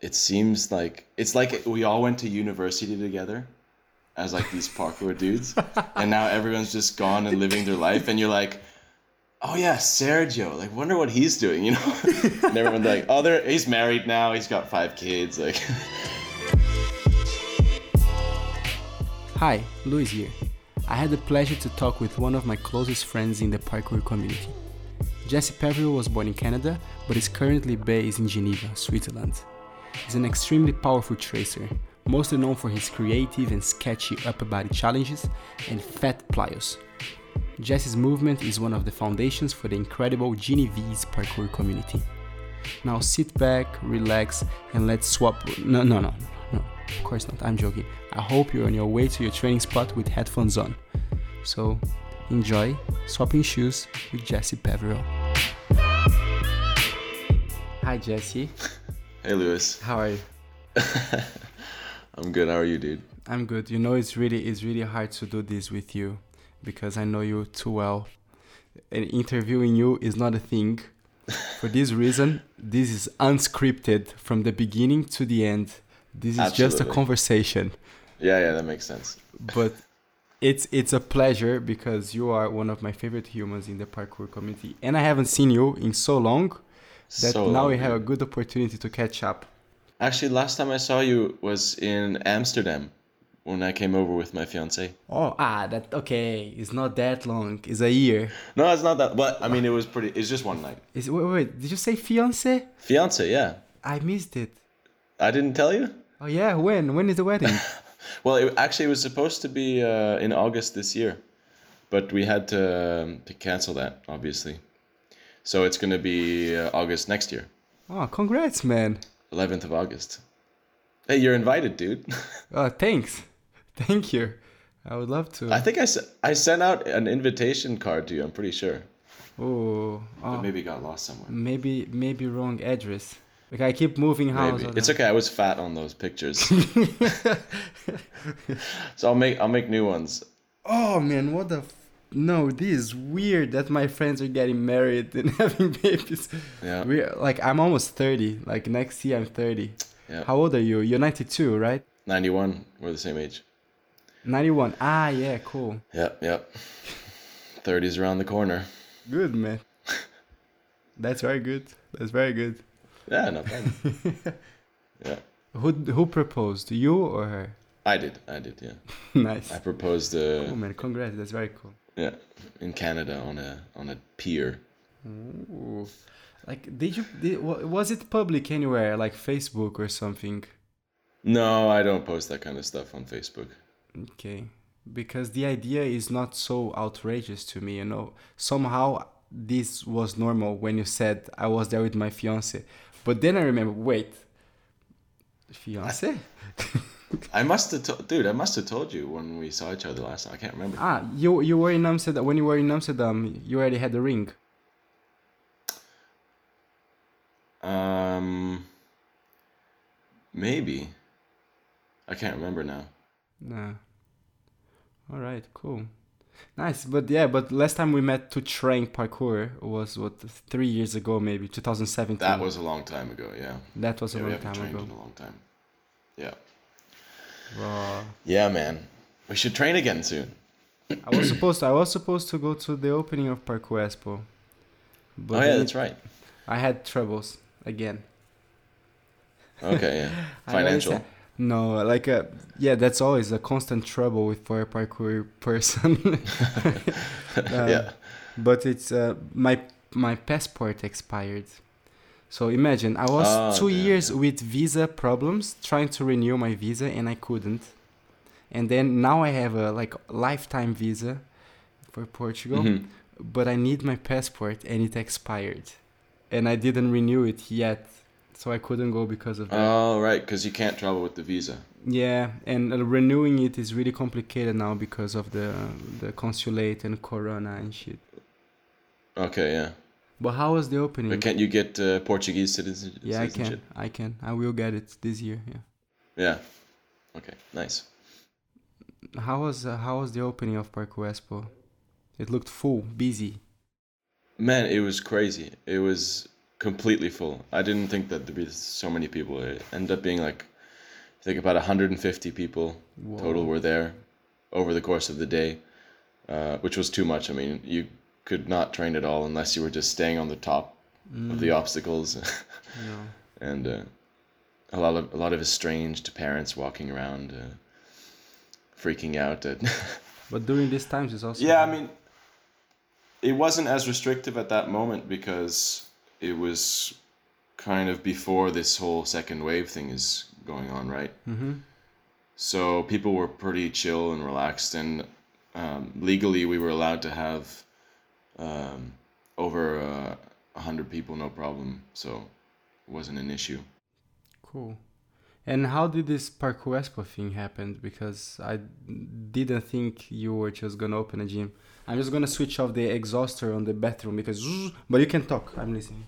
it seems like it's like we all went to university together as like these parkour dudes, and now everyone's just gone and living their life, and you're like, oh yeah, Sergio. Like, wonder what he's doing, you know? and everyone's like, oh, there, he's married now. He's got five kids. Like, Hi, Luis here. I had the pleasure to talk with one of my closest friends in the parkour community. Jesse Peveril was born in Canada, but is currently based in Geneva, Switzerland. He's an extremely powerful tracer, mostly known for his creative and sketchy upper body challenges and fat plyos. Jesse's movement is one of the foundations for the incredible Genovese parkour community. Now sit back, relax, and let's swap. No, no, no, no, of course not. I'm joking. I hope you're on your way to your training spot with headphones on. So enjoy swapping shoes with Jesse Peveril. Hi, Jesse. hey, Lewis. How are you? I'm good. How are you, dude? I'm good. You know, it's really it's really hard to do this with you because I know you too well. And interviewing you is not a thing. For this reason, this is unscripted from the beginning to the end. This is just a conversation. Yeah, yeah, that makes sense. But it's it's a pleasure because you are one of my favorite humans in the parkour community, and I haven't seen you in so long that So now we have a good opportunity to catch up. Actually, last time I saw you was in Amsterdam when I came over with my fiance. Oh, ah, that okay. It's not that long. It's a year. No, it's not that. But I mean, it was pretty. It's just one night. Is wait, wait. Did you say fiance? Fiance, yeah. I missed it. I didn't tell you. Oh yeah. When? When is the wedding? Well, it, actually, it was supposed to be uh, in August this year, but we had to um, to cancel that, obviously. So it's gonna be uh, August next year, oh, congrats, man. 11th of August. Hey, you're invited, dude. Oh, thanks. Thank you. I would love to. I think I, s- I sent out an invitation card to you. I'm pretty sure, oh, but oh, maybe got lost somewhere. maybe maybe wrong address. Like I keep moving house. Maybe it's okay. I was fat on those pictures, so I'll make I'll make new ones. Oh man, what the? No, this is weird that my friends are getting married and having babies. Yeah. We're like I'm almost thirty. Like next year I'm thirty. Yeah. How old are you? You're ninety two, right? 91. We're the same age. Ninety one. Ah, yeah, cool. Yep, yep. 30's around the corner. Good man. That's very good. That's very good. Yeah, not bad. yeah, Who who proposed? You or her? I did. I did. Yeah, nice. I proposed. Oh Uh, man, congrats. That's very cool. Yeah, in Canada on a on a pier. Ooh. Like, did you? Did, was it public anywhere, like Facebook or something? No, I don't post that kind of stuff on Facebook. Okay, because the idea is not so outrageous to me. You know, somehow this was normal when you said I was there with my fiance, but then I remember, wait, fiance? I must have, to- dude. I must have told you when we saw each other last time. I can't remember. ah, you you were in Amsterdam. When you were in Amsterdam, you already had the ring. Um, maybe. I can't remember now. Nah. All right, cool. Nice, but yeah, but last time we met to train parkour was what three years ago, maybe 2017. That was a long time ago. Yeah. that was a yeah we long time ago. in a long time. Yeah. Wow. Yeah, man. We should train again soon. I was supposed to, I was supposed to go to the opening of Parkour Expo, but oh yeah, that's right. I had troubles again. Okay, yeah. Financial. No, like uh, yeah, that's always a constant trouble with for a parkour person. Uh, yeah. but it's uh, my my passport expired. So imagine I was Oh, two years yeah. with visa problems trying to renew my visa and I couldn't. And then now I have a like lifetime visa for Portugal, Mhm. but I need my passport and it expired. And I didn't renew it yet. So I couldn't go because of that. Oh, right, because you can't travel with the visa. Yeah, and uh, renewing it is really complicated now because of the the consulate and corona and shit. Okay, yeah. But how was the opening? But can't you get uh, Portuguese citizen- Mm. yeah, I can. I can. I will get it this year. Yeah. Yeah. Okay, nice. How was uh, how was the opening of Parkour Expo? It looked full, busy. Man, it was crazy. It was completely full. I didn't think that there'd be so many people. It ended up being like, I think about 150 people total were there over the course of the day, uh, which was too much. I mean, you could not train at all unless you were just staying on the top of the obstacles, No. and uh, a lot of a lot of estranged parents walking around, uh, freaking out at. But during these times, it's also Yeah, I mean, it wasn't as restrictive at that moment because it was kind of before this whole second wave thing is going on, right? Mm-hmm. So people were pretty chill and relaxed, and um, legally we were allowed to have um, over uh, a hundred people, no problem. So it wasn't an issue. Cool. And how did this Parkour Expo thing happen? Because I didn't think you were just gonna open a gym. I'm just gonna switch off the exhauster on the bathroom because. But you can talk. I'm listening.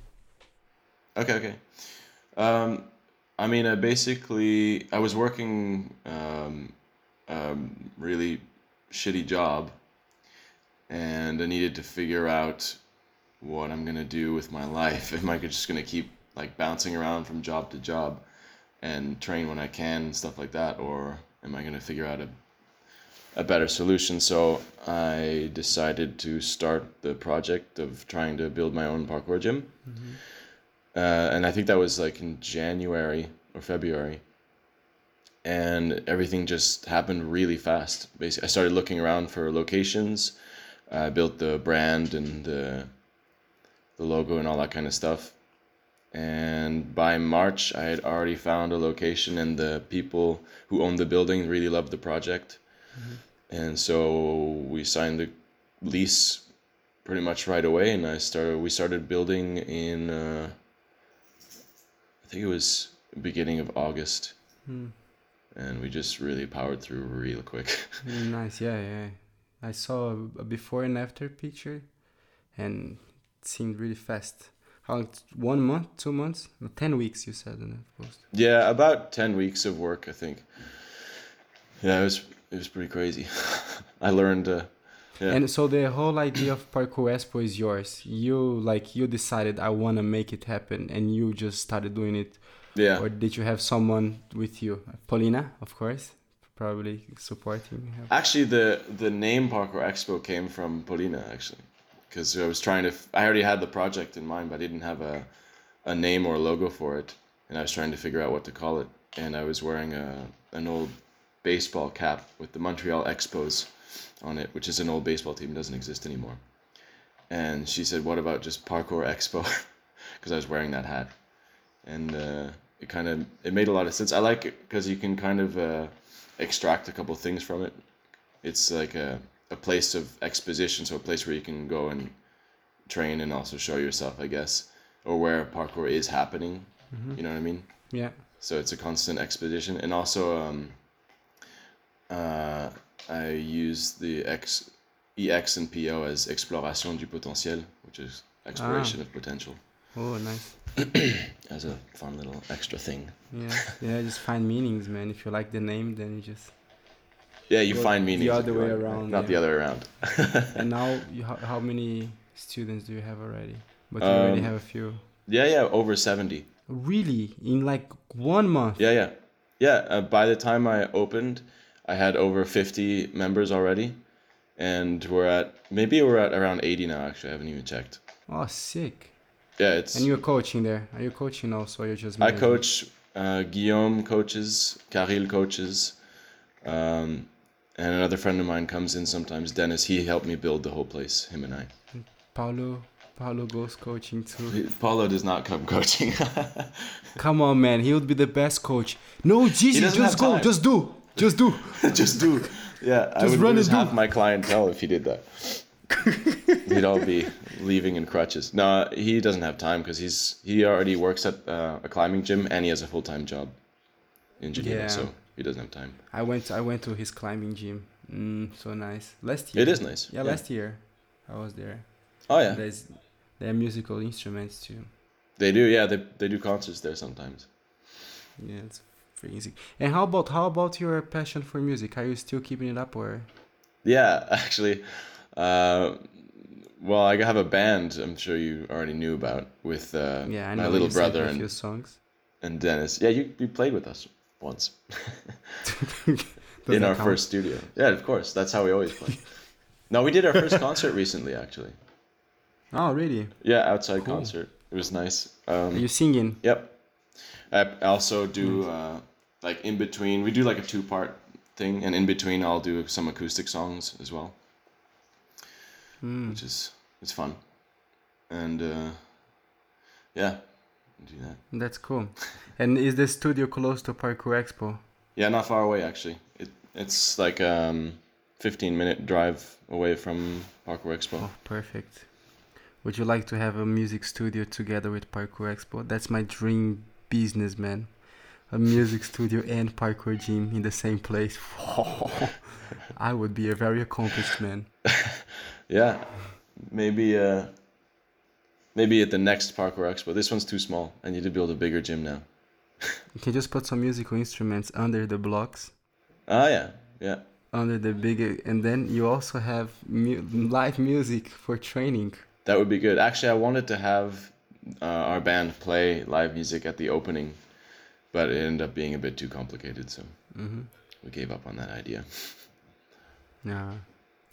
Okay, okay. Um, I mean, uh, basically, I was working um, um, really shitty job, and I needed to figure out what I'm gonna do with my life. Am I just gonna keep like bouncing around from job to job and train when I can and stuff like that, or am I gonna figure out a a better solution? So I decided to start the project of trying to build my own parkour gym uh, and I think that was like in January or February, and everything just happened really fast. Basically, I started looking around for locations. I built the brand and the the logo and all that kind of stuff. And by March, I had already found a location, and the people who owned the building really loved the project. And so we signed the lease pretty much right away, and I started. We started building in. Uh, I think it was beginning of August, and we just really powered through real quick. Nice. Yeah, yeah. I saw a before and after picture, and it seemed really fast. How? One month? Two months? No, Ten weeks? You said in that post. yeah, about ten weeks of work, I think. Yeah, it was it was pretty crazy. I learned. Uh, yeah. And so the whole idea of Parkour Expo is yours. You like you decided I want to make it happen, and you just started doing it. yeah. Or did you have someone with you? Paulina, of course, probably supporting. her. Actually, the the name Parkour Expo came from Polina actually, because I was trying to. f- I already had the project in mind, but I didn't have a a name or logo for it, and I was trying to figure out what to call it. And I was wearing a an old baseball cap with the Montreal Expos on it, which is an old baseball team doesn't exist anymore. And she said, "What about just Parkour Expo?" Because I was wearing that hat, and uh, it kind of it made a lot of sense. I like it because you can kind of uh, extract a couple things from it. It's like a a place of exposition, so a place where you can go and train and also show yourself, I guess, or where parkour is happening. You know what I mean? Yeah. So it's a constant expedition, and also um, uh, I use the X, EX and PO as exploration du potentiel, which is exploration of potential, Oh, nice. as a fun little extra thing. Yeah. Yeah. Just find meanings, man. If you like the name, then you just. Yeah, you find meanings. the other way around, not yeah. the other way around. And now, you, how, how many students do you have already? But you already Um, have a few. yeah, yeah, over seventy. Really, in like one month. Yeah, yeah, yeah. Uh, by the time I opened, I had over fifty members already, and we're at maybe we're at around eighty now. Actually, I haven't even checked. Oh, sick. Yeah, it's. And you're coaching there. Are you coaching also? You're just. I coach. Uh, Guillaume coaches. Karil coaches. Um, and another friend of mine comes in sometimes. Dennis. He helped me build the whole place. Him and I. Paulo. Paulo goes coaching too. Paulo does not come coaching. Come on, man. He would be the best coach. No, Jesus, just go. time. Just do. Just do. Just do. Yeah, I Just would run lose and do. half my clientele if he did that. They'd all be leaving in crutches. No, he doesn't have time because he's he already works at uh, a climbing gym and he has a full time job in Geneva, Yeah. so he doesn't have time. I went. I went to his climbing gym. Mm, so nice. Last year. It is nice. Yeah, last year, I was there. Oh yeah, There's, there are musical instruments too. they do. Yeah, they they do concerts there sometimes. Yeah, it's freaking sick. And how about how about your passion for music? Are you still keeping it up or? Yeah, actually, uh, well, I have a band. I'm sure you already knew about with uh, Yeah, my little brother a few and, songs. and Dennis. Yeah, you, you played with us once in our count? first studio. Yeah, of course. That's how we always play. no, we did our first concert recently, actually. Oh, really? Yeah, outside Cool. concert. It was nice. Are Um, you singing? Yep. I also do uh, like in between. We do like a two part thing, and in between, I'll do some acoustic songs as well, Mm. which is it's fun. And uh, yeah, do that. That's cool. And is the studio close to Parkour Expo? Yeah, not far away actually. It it's like um, 15 minute drive away from Parkour Expo. Oh, perfect. Would you like to have a music studio together with Parkour Expo? That's my dream business, man. A music studio and parkour gym in the same place. I would be a very accomplished man. Yeah, maybe uh, maybe at the next Parkour Expo. This one's too small. I need to build a bigger gym now. You can just put some musical instruments under the blocks, Ah yeah, yeah. under the big, and then you also have mu- live music for training. That would be good. Actually, I wanted to have uh, our band play live music at the opening, but it ended up being a bit too complicated, so hmm we gave up on that idea. Yeah.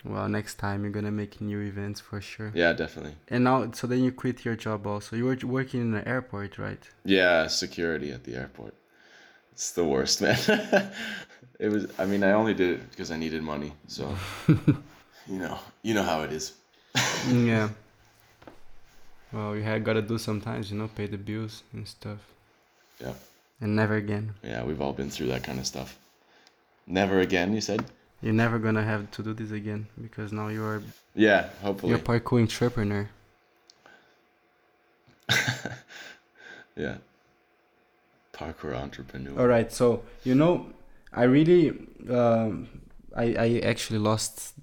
Well, next time you're gonna make new events for sure. Yeah, definitely. And now, so then you quit your job also. You were working in the airport, right? Yeah, security at the airport. It's the worst, man. it was. I mean, I only did it because I needed money. So, you know, you know how it is. yeah. Well, you had gotta do sometimes, you know, pay the bills and stuff. Yeah. And never again. Yeah, we've all been through that kind of stuff. Never again, you said. You're never gonna have to do this again because now you're Yeah, hopefully. you're a parkour entrepreneur. Yeah. Parkour entrepreneur. All right, so you know, I really, um, I I actually lost,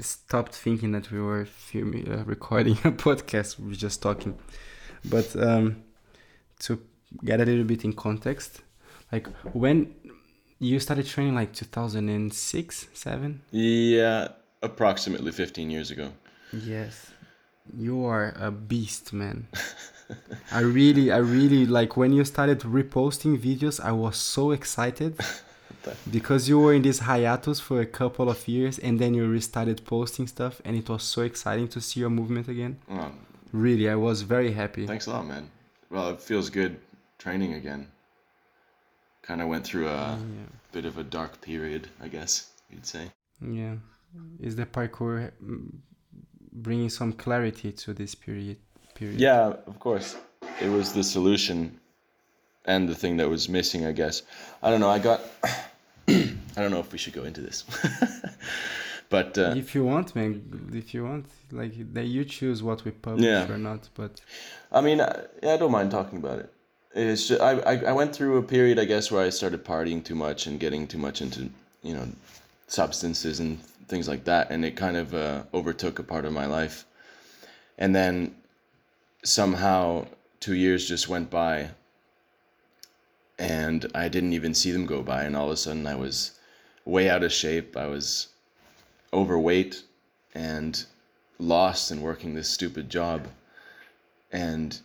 stopped thinking that we were filming, uh, recording a podcast. We were just talking, but um, to get a little bit in context, like when you started training, like 2006, seven. Yeah, approximately 15 years ago. Yes. You are a beast, man. I really, I really like when you started reposting videos, I was so excited because you were in this hiatus for a couple of years and then you restarted posting stuff and it was so exciting to see your movement again. Oh, Really, I was very happy. thanks a lot, man. Well, it feels good training again. Kind of went through a Yeah. bit of a dark period, I guess you'd say. Yeah. Is the parkour mm, bringing some clarity to this period? Period. Yeah, of course. It was the solution and the thing that was missing, I guess. I don't know. I got. I don't know if we should go into this. but uh, If you want, man, if you want, like, then you choose what we publish Yeah. or not. But I mean, I, yeah, I don't mind talking about it. It's just, I, I I went through a period, I guess, where I started partying too much and getting too much into you know substances and things like that, and it kind of uh, overtook a part of my life. And then somehow two years just went by, and I didn't even see them go by, and all of a sudden I was way out of shape. I was overweight and lost and working this stupid job and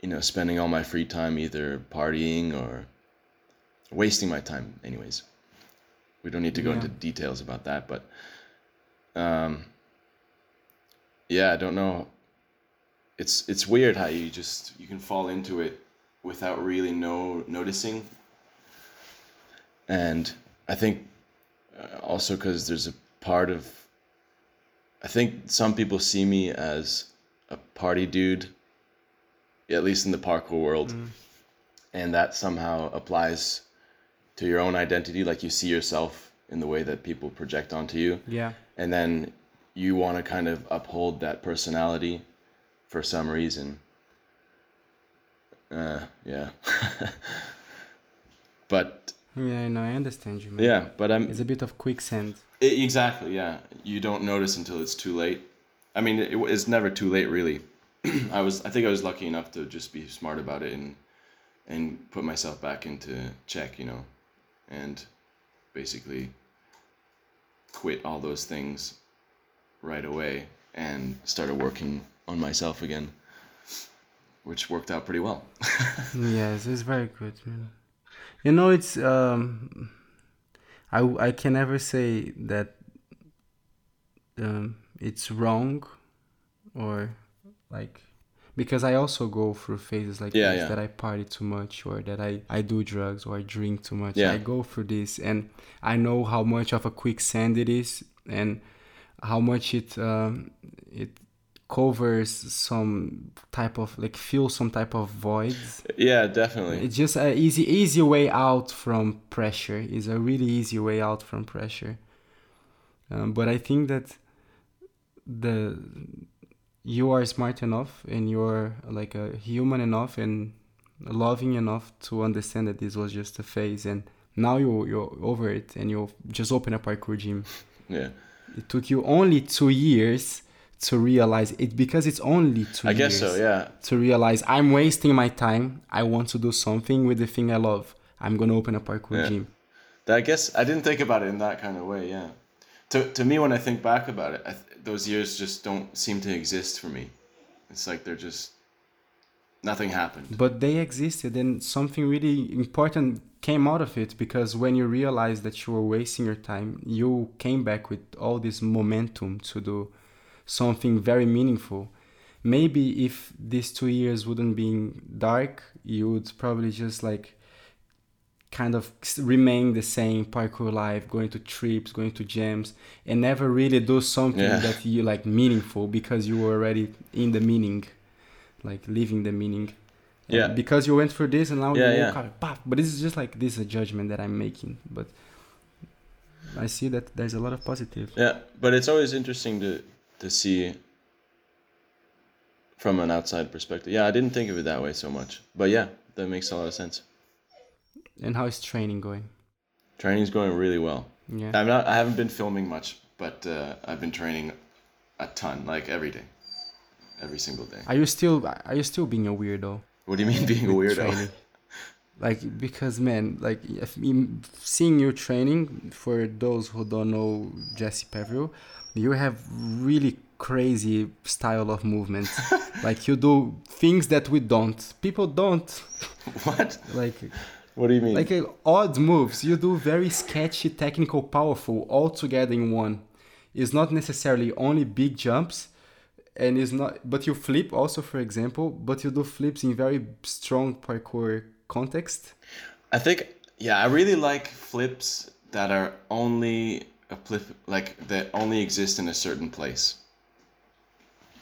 you know spending all my free time either partying or wasting my time anyways. We don't need to go Yeah. into details about that but um yeah i don't know. It's it's weird how you just you can fall into it without really know noticing. And i think uh, also because there's a part of i think some people see me as a party dude at least in the parkour world and that somehow applies to your own identity like you see yourself in the way that people project onto you yeah, and then you want to kind of uphold that personality for some reason uh, yeah but yeah, I no, I understand you, man. yeah but i'm It's a bit of quicksand. I- exactly, yeah. You don't notice until it's too late. I mean, it, it's never too late, really. I was, I think, I was lucky enough to just be smart about it and and put myself back into check, you know, and basically quit all those things right away and started working on myself again, which worked out pretty well. yes, it's very good. You know, it's um, I I can never say that um, it's wrong or like because I also go through phases like Yeah, this yeah. that I party too much or that I, I do drugs or I drink too much. Yeah. I go through this and I know how much of a quicksand it is and how much it um, it covers some type of like fills some type of voids. yeah, definitely. It's just an easy easy way out from pressure. Is a really easy way out from pressure. Um, but I think that the you are smart enough and you're like a human enough and loving enough to understand that this was just a phase and now you you're over it and you just open a parkour gym. Yeah. It took you only two years to realize it because it's only two I years guess so, yeah. to realize I'm wasting my time. I want to do something with the thing I love. I'm gonna open a parkour Yeah. gym. I guess I didn't think about it in that kind of way, yeah. To, to me, when I think back about it, I those years just don't seem to exist for me. It's like they're just, nothing happened. But they existed, and something really important came out of it because when you realized that you were wasting your time, you came back with all this momentum to do something very meaningful. Maybe if these two years wouldn't be dark, you would probably just like kind of remain the same parkour life, going to trips, going to gyms, and never really do something Yeah. that you like meaningful because you were already in the meaning, like living the meaning. And Yeah. Because you went through this and now Yeah, you yeah. woke up, paf. But this is just like this is a judgment that I'm making. But I see that there's a lot of positive. Yeah, but it's always interesting to, to see from an outside perspective. Yeah, I didn't think of it that way so much. But yeah, that makes a lot of sense. And how is training going? Training's going really well. Yeah. I'm not. I haven't been filming much, but uh, I've been training a ton, like every day, every single day. Are you still are you still being a weirdo? What do you mean being a weirdo? Like because man, like seeing you training for those who don't know Jesse Peveril, you have really crazy style of movement. like you do things that we don't. People don't. what? Like What do you mean? like uh, odd moves. You do very sketchy, technical, powerful, all together in one. It's not necessarily only big jumps, and it's not. But you flip also, for example. But you do flips in very strong parkour context. I think yeah, I really like flips that are only a flip like that only exist in a certain place.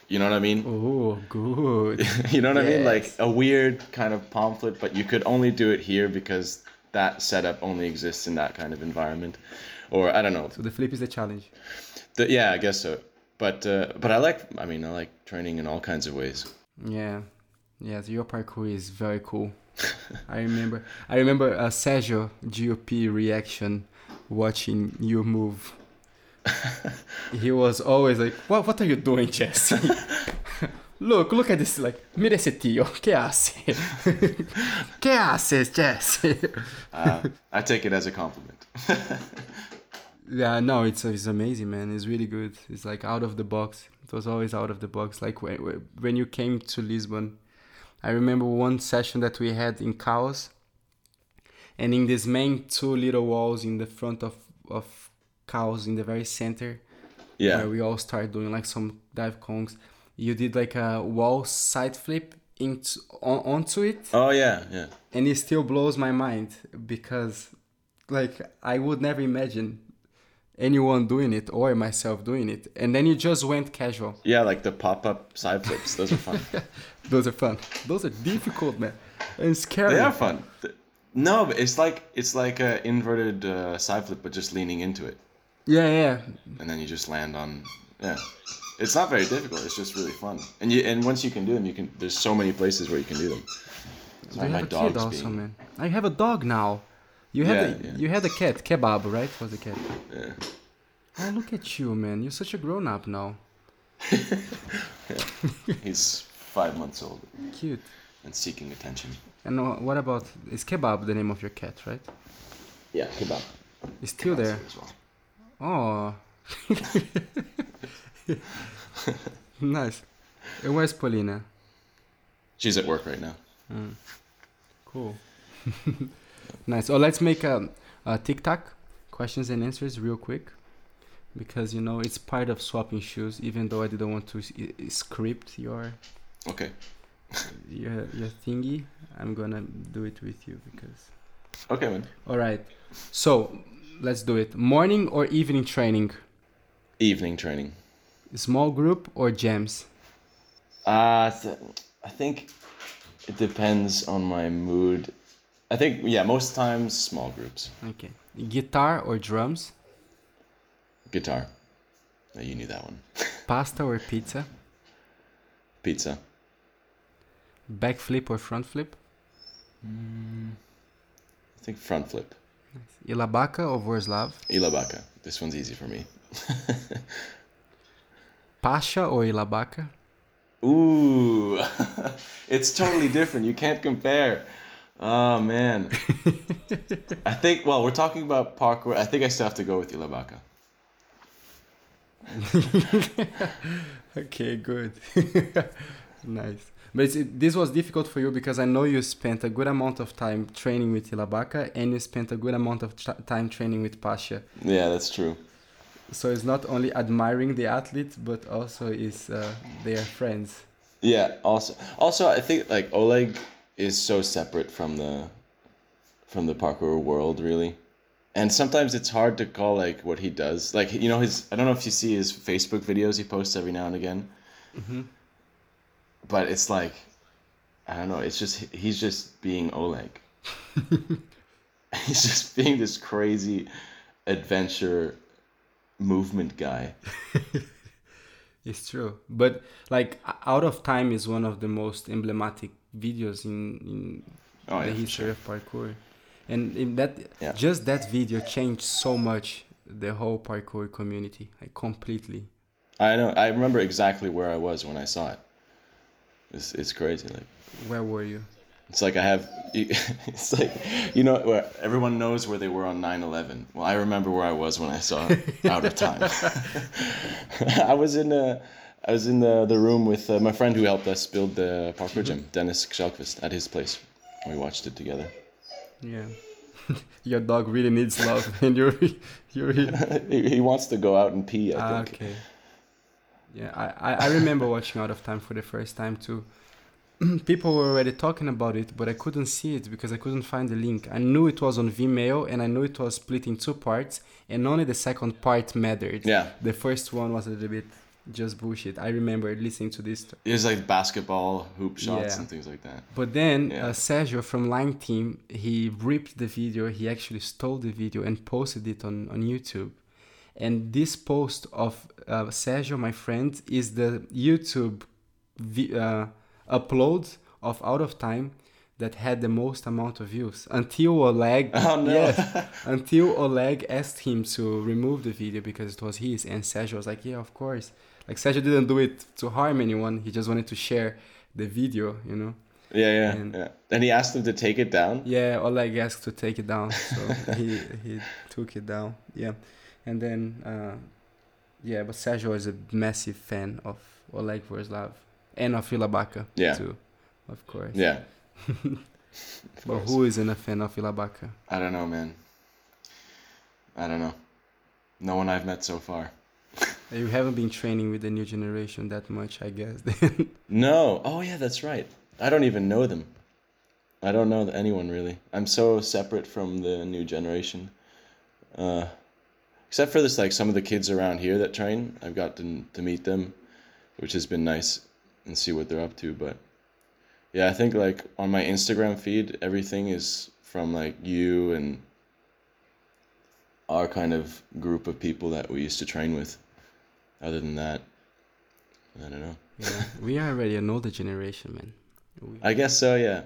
You know what I mean? Oh, good. you know what I mean? Like a weird kind of flip, but you could only do it here because that setup only exists in that kind of environment. Or I don't know. so the flip is the challenge. The, yeah, I guess so. But uh, but I like I mean I like training in all kinds of ways. Yeah, yeah. Your parkour is very cool. I remember. I remember uh, Sergio GOP reaction watching you move. he was always like, "What? What are you doing, Jesse? look, look at this. Like, mira ese tío. ¿Qué hace? ¿Qué haces, Jesse?" Uh, I take it as a compliment. Yeah, no, it's it's amazing, man. It's really good. It's like out of the box. It was always out of the box. Like when when you came to Lisbon, I remember one session that we had in Chaos, and in this main two little walls in the front of of Chaos in the very center, Yeah. where we all started doing like some dive kongs. You did like a wall side flip into on, onto it Oh yeah, yeah. and it still blows my mind because like i would never imagine anyone doing it or myself doing it and then you just went casual Yeah, like the pop-up side flips. Those are fun. those are fun those are difficult man and scary they are fun. No, but it's like it's like a inverted uh, side flip, but just leaning into it, yeah yeah and then you just land on. Yeah, it's not very difficult. It's just really fun, and you and once you can do them, you can. There's so many places where you can do them. you my dog's also being- man i have a dog now you had Yeah, a, yeah. you had a cat kebab right was the cat Yeah. oh look at you man you're such a grown-up now He's five months old cute and seeking attention. and what about is kebab the name of your cat right Yeah, kebab. it's still there As well. Oh. nice. And where's Paulina? She's at work right now. Mm. Cool. nice. Oh, let's make a, a TikTok questions and answers real quick, because you know it's part of swapping shoes. Even though I didn't want to script your Okay. your your thingy, I'm gonna do it with you because. Okay, man. All right. So let's do it. Morning or evening training? Evening training. Small group or jams? Uh, th- I think it depends on my mood. I think yeah, most times small groups. Okay. Guitar or drums? Guitar. You knew that one. Pasta or pizza? Pizza. Backflip or front flip? I think front flip. Ilabaca or Vorslav? Ilabaca. This one's easy for me. Pasha or Ilabaca? Ooh, it's totally different. You can't compare. Oh man. I think. Well, we're talking about parkour. I think I still have to go with Ilabaca. Okay, good. nice. But it, this was difficult for you because I know you spent a good amount of time training with Ilabaca and you spent a good amount of time training with Pasha. Yeah, that's true. So it's not only admiring the athlete, but also is uh, they are friends. Yeah. Also, also, I think like Oleg is so separate from the from the parkour world, really. And sometimes it's hard to call like what he does. Like you know his. I don't know if you see his Facebook videos he posts every now and again. But it's like, I don't know. It's just he's just being Oleg. he's just being this crazy adventure movement guy. It's true. But like Out of Time is one of the most emblematic videos in, in Oh the yeah, history sure. of parkour. And in that Yeah. just that video changed so much the whole parkour community. Like completely. I know. I remember exactly where I was when I saw it. It's it's crazy. Like Where were you? it's like I have. It's like you know where everyone knows where they were on 9/11. Well, I remember where I was when I saw Out of Time. I was in uh, I was in the the room with uh, my friend who helped us build the parkour gym, Dennis Kjellqvist, at his place. We watched it together. Yeah. Your dog really needs love and you're you're he, he wants to go out and pee. I Ah, think. okay. Yeah, I, I, remember watching Out of Time for the first time too. People were already talking about it, but I couldn't see it because I couldn't find the link. I knew it was on Vimeo and I knew it was split in two parts, and only the second part mattered. Yeah, The first one was a little bit just bullshit. I remember listening to this. it was like basketball hoop shots Yeah. and things like that. But then Yeah. uh, Sergio from Line Team, he ripped the video. He actually stole the video and posted it on, on YouTube. And this post of uh, Sergio, my friend, is the YouTube uh, upload of Out of Time that had the most amount of views until Oleg. Oh no. Yes, until Oleg asked him to remove the video because it was his, and Sergio was like, "Yeah, of course." Like Sergio didn't do it to harm anyone. He just wanted to share the video, you know. Yeah, yeah, And- yeah. And he asked him to take it down. Yeah, Oleg asked to take it down, so he he took it down. Yeah, and then uh, yeah, but Sergio is a massive fan of Oleg Vorslav and of Ilabaca Yeah. too, of course. Yeah. Of but course. who isn't a fan of Ilabaca? I don't know, man. I don't know. No one I've met so far. You haven't been training with the new generation that much, I guess. Then No. Oh yeah, that's right. I don't even know them. I don't know anyone really. I'm so separate from the new generation. Uh, except for this, like some of the kids around here that train, I've gotten to meet them, which has been nice and see what they're up to. But yeah, I think like on my Instagram feed, everything is from like you and our kind of group of people that we used to train with. Other than that, I don't know. yeah, we are already an older generation, man. We- I guess so, yeah.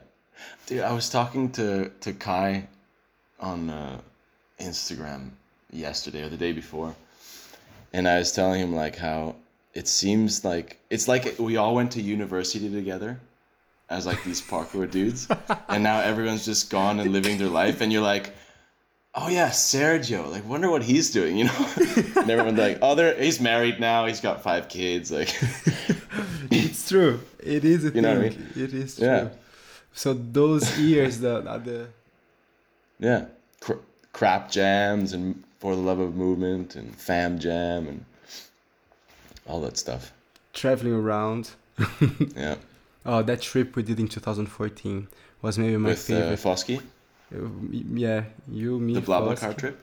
Dude, I was talking to to Kai on uh, Instagram yesterday or the day before, and I was telling him like how it seems like it's like we all went to university together as like these parkour dudes, and now everyone's just gone and living their life, and you're like, oh yeah, Sergio. Like, wonder what he's doing, you know? and everyone's like, oh, there, he's married now. He's got five kids. Like, it's true. It is a You thing. know what I mean? It is true. Yeah. So those years, the are the yeah, Cr- crap jams and for the love of movement and fam jam and all that stuff. traveling around. Yeah, Oh, that trip we did in 2014 was maybe my with uh, favorite. Fosky, Uh, yeah, you, me, the Foss. BlaBlaCar trip.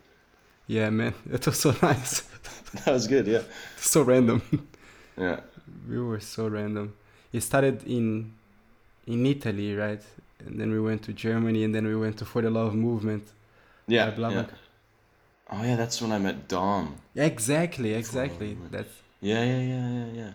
Yeah, man, it was so nice, That was good. Yeah, so random. yeah, we were so random. It started in in Italy, right? And then we went to Germany, and then we went to For the Love Movement. yeah. by BlaBlaCar. yeah. Oh yeah, that's when I met Dom. Exactly, exactly. That's Yeah, yeah, yeah, yeah, yeah.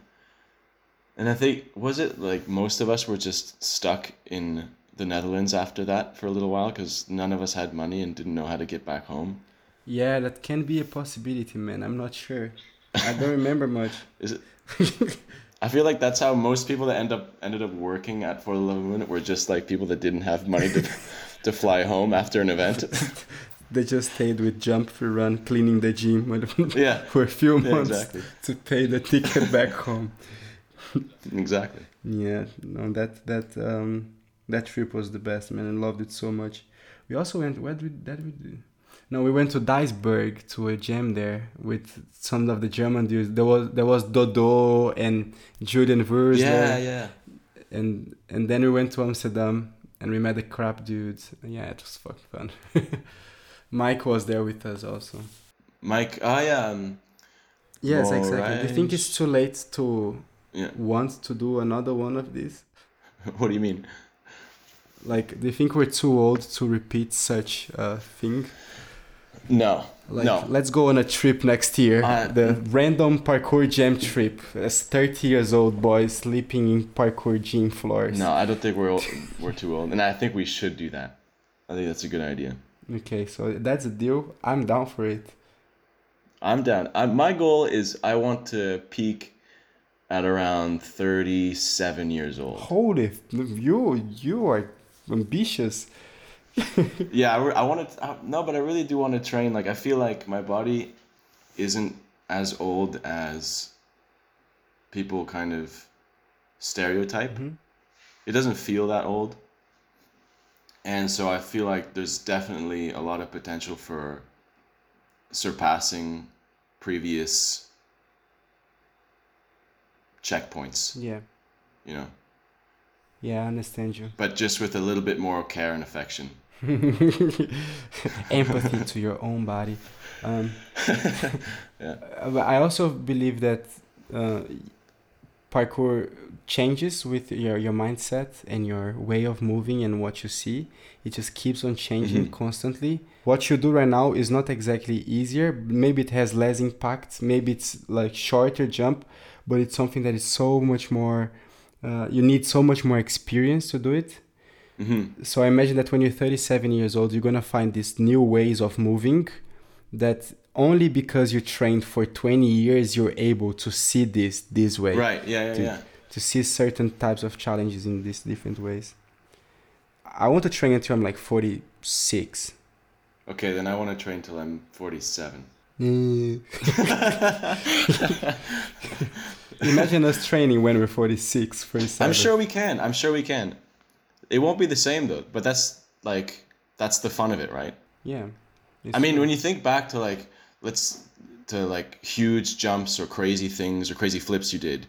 And I think was it like most of us were just stuck in the Netherlands after that for a little while because none of us had money and didn't know how to get back home. yeah, that can be a possibility, man. I'm not sure. I don't remember much. Is it? I feel like that's how most people that end up ended up working at For the Love of Movement were just like people that didn't have money to to fly home after an event. They just stayed with jump for run, cleaning the gym Yeah, for a few yeah, months exactly, to pay the ticket back home. exactly. Yeah, no, that that um that trip was the best, man. I loved it so much. We also went. Where did we, that we do? No, we went to Duisburg to a jam there with some of the German dudes. There was there was Dodo and Julian Wurzler. Yeah, yeah. and and then we went to Amsterdam and we met the crap dudes. Yeah, it was fucking fun. Mike was there with us also. Mike, I yeah, um, Yes, exactly. Do you think it's too late to yeah. want to do another one of these? What do you mean? Like, do you think we're too old to repeat such a thing? No, Like, no. let's go on a trip next year. Uh, the random parkour jam trip. As 30 years old boys sleeping in parkour gym floors. No, I don't think we're old, we're too old, and I think we should do that. I think that's a good idea. Okay, so that's a deal. I'm down for it. I'm down. I, my goal is I want to peak at around 37 years old. Holy, you you are ambitious. Yeah, I, I want to. I, no, but I really do want to train. Like, I feel like my body isn't as old as people kind of stereotype. Mhm. It doesn't feel that old. And so I feel like there's definitely a lot of potential for surpassing previous checkpoints, Yeah, you know, yeah, I understand you. but just with a little bit more care and affection. Empathy to your own body. Um, Yeah. but I also believe that uh, parkour changes with your, your mindset and your way of moving and what you see. It just keeps on changing Mhm. constantly. What you do right now is not exactly easier. Maybe it has less impact. Maybe it's like shorter jump, but it's something that is so much more. Uh, you need so much more experience to do it. hmm So I imagine that when you're 37 years old, you're gonna find these new ways of moving that only because you trained for 20 years you're able to see this this way Right. Yeah. Yeah. Dude. Yeah. to see certain types of challenges in these different ways i want to train until i'm like 46 Okay, then I want to train till I'm 47. imagine us training when we're 46 47 I'm sure we can. I'm sure we can. It won't be the same though, but that's like that's the fun of it, right? yeah I mean, when you think back to like let's to like huge jumps or crazy things or crazy flips you did,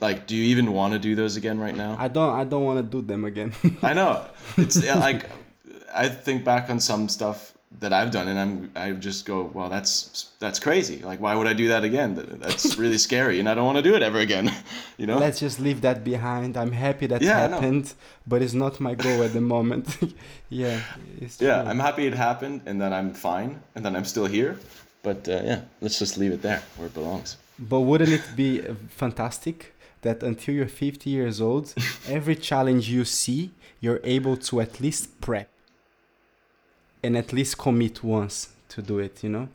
like do you even want to do those again right now? i don't i don't want to do them again I know. It's like I think back on some stuff that I've done and I'm I just go, "Well, that's that's crazy. Like why would I do that again? That's really scary and I don't want to do it ever again." you know? let's just leave that behind i'm happy that Yeah, happened but it's not my goal at the moment yeah Yeah. I'm happy it happened and that I'm fine and that I'm still here. But uh, yeah, let's just leave it there where it belongs. But wouldn't it be uh, fantastic that until you're 50 years old, every challenge you see, you're able to at least prep and at least commit once to do it, you know?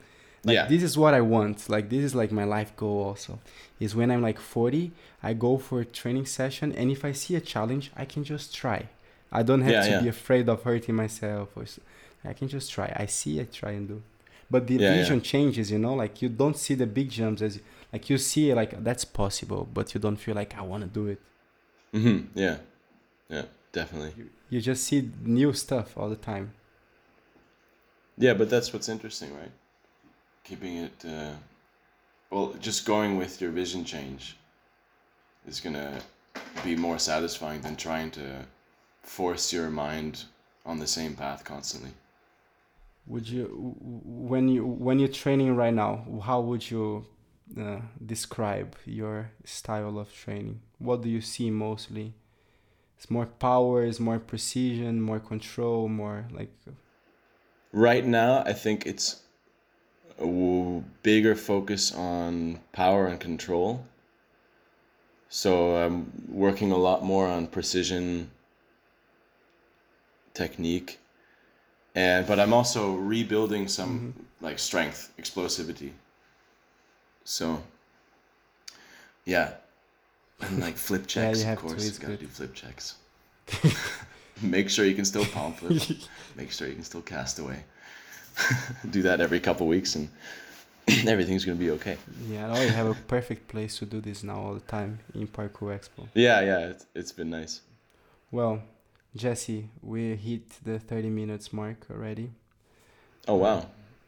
Like yeah. this is what I want. Like this is like my life goal also. Is when I'm like 40, I go for a training session and if I see a challenge, I can just try. I don't have Yeah, to yeah. be afraid of hurting myself or I can just try. I see, I try and do. But the vision changes, you know. Like you don't see the big jumps as like you see like that's possible, but you don't feel like I want to do it. hmm Yeah. Yeah. Definitely. You, you just see new stuff all the time. Yeah, but that's what's interesting, right? Keeping it, uh, well, just going with your vision change is gonna be more satisfying than trying to force your mind on the same path constantly. Would you when you when you're training right now? How would you uh, describe your style of training? What do you see mostly? It's more power, is more precision, more control, more like Right now, I think it's a bigger focus on power and control. So I'm working a lot more on precision, technique, and but I'm also rebuilding some mm-hmm. like strength, explosivity. So yeah, and like flip checks, you of course. it's gotta good. do flip checks. Make sure you can still palm flip. Make sure you can still cast away. do that every couple weeks and everything's gonna be okay. yeah. You have a perfect place to do this now all the time in Parkour Expo. Yeah, yeah, it's, it's been nice. Well, Jesse, we hit the 30 minutes mark already. Oh wow. Uh,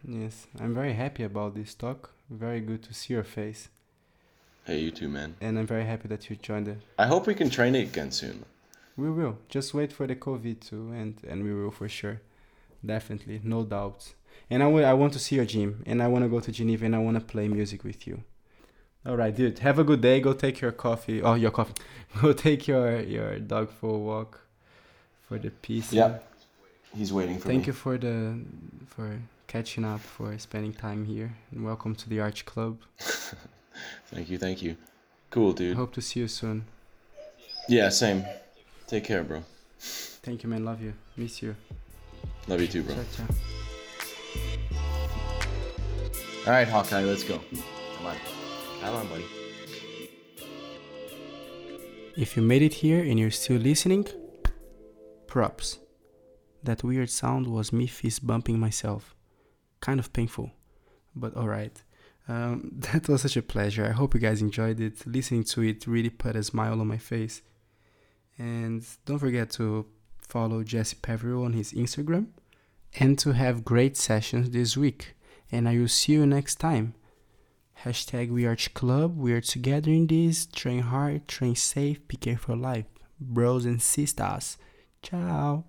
yes, I'm very happy about this talk. Very good to see your face, Hey, you too, man. and I'm very happy that you joined. The... I hope we can train again soon. We will just wait for the COVID to end, and we will for sure, definitely, no doubts. And I will- I want to see your gym, and I want to go to Geneva, and I want to play music with you. All right, dude. Have a good day. Go take your coffee. Oh, your coffee. Go take your your dog for a walk, for the peace. Yeah. He's waiting for me. Thank me. you for the for catching up, for spending time here, and welcome to the Arch Club. Thank you, thank you. Cool, dude. Hope to see you soon. Yeah, same. Take care, bro. Thank you, man. Love you. Miss you. Love you too, bro. Ciao, ciao. All right, Hawkeye, let's go. Come on. Come on, buddy. If you made it here and you're still listening, props. That weird sound was me fist bumping myself. Kind of painful, but alright. Um, that was such a pleasure. I hope you guys enjoyed it. Listening to it really put a smile on my face. And don't forget to follow Jesse Peveril on his Instagram and to have great sessions this week. And I will see you next time. Hashtag We Club. We are together in this. Train hard, train safe, be careful life. Bros and sisters. Ciao.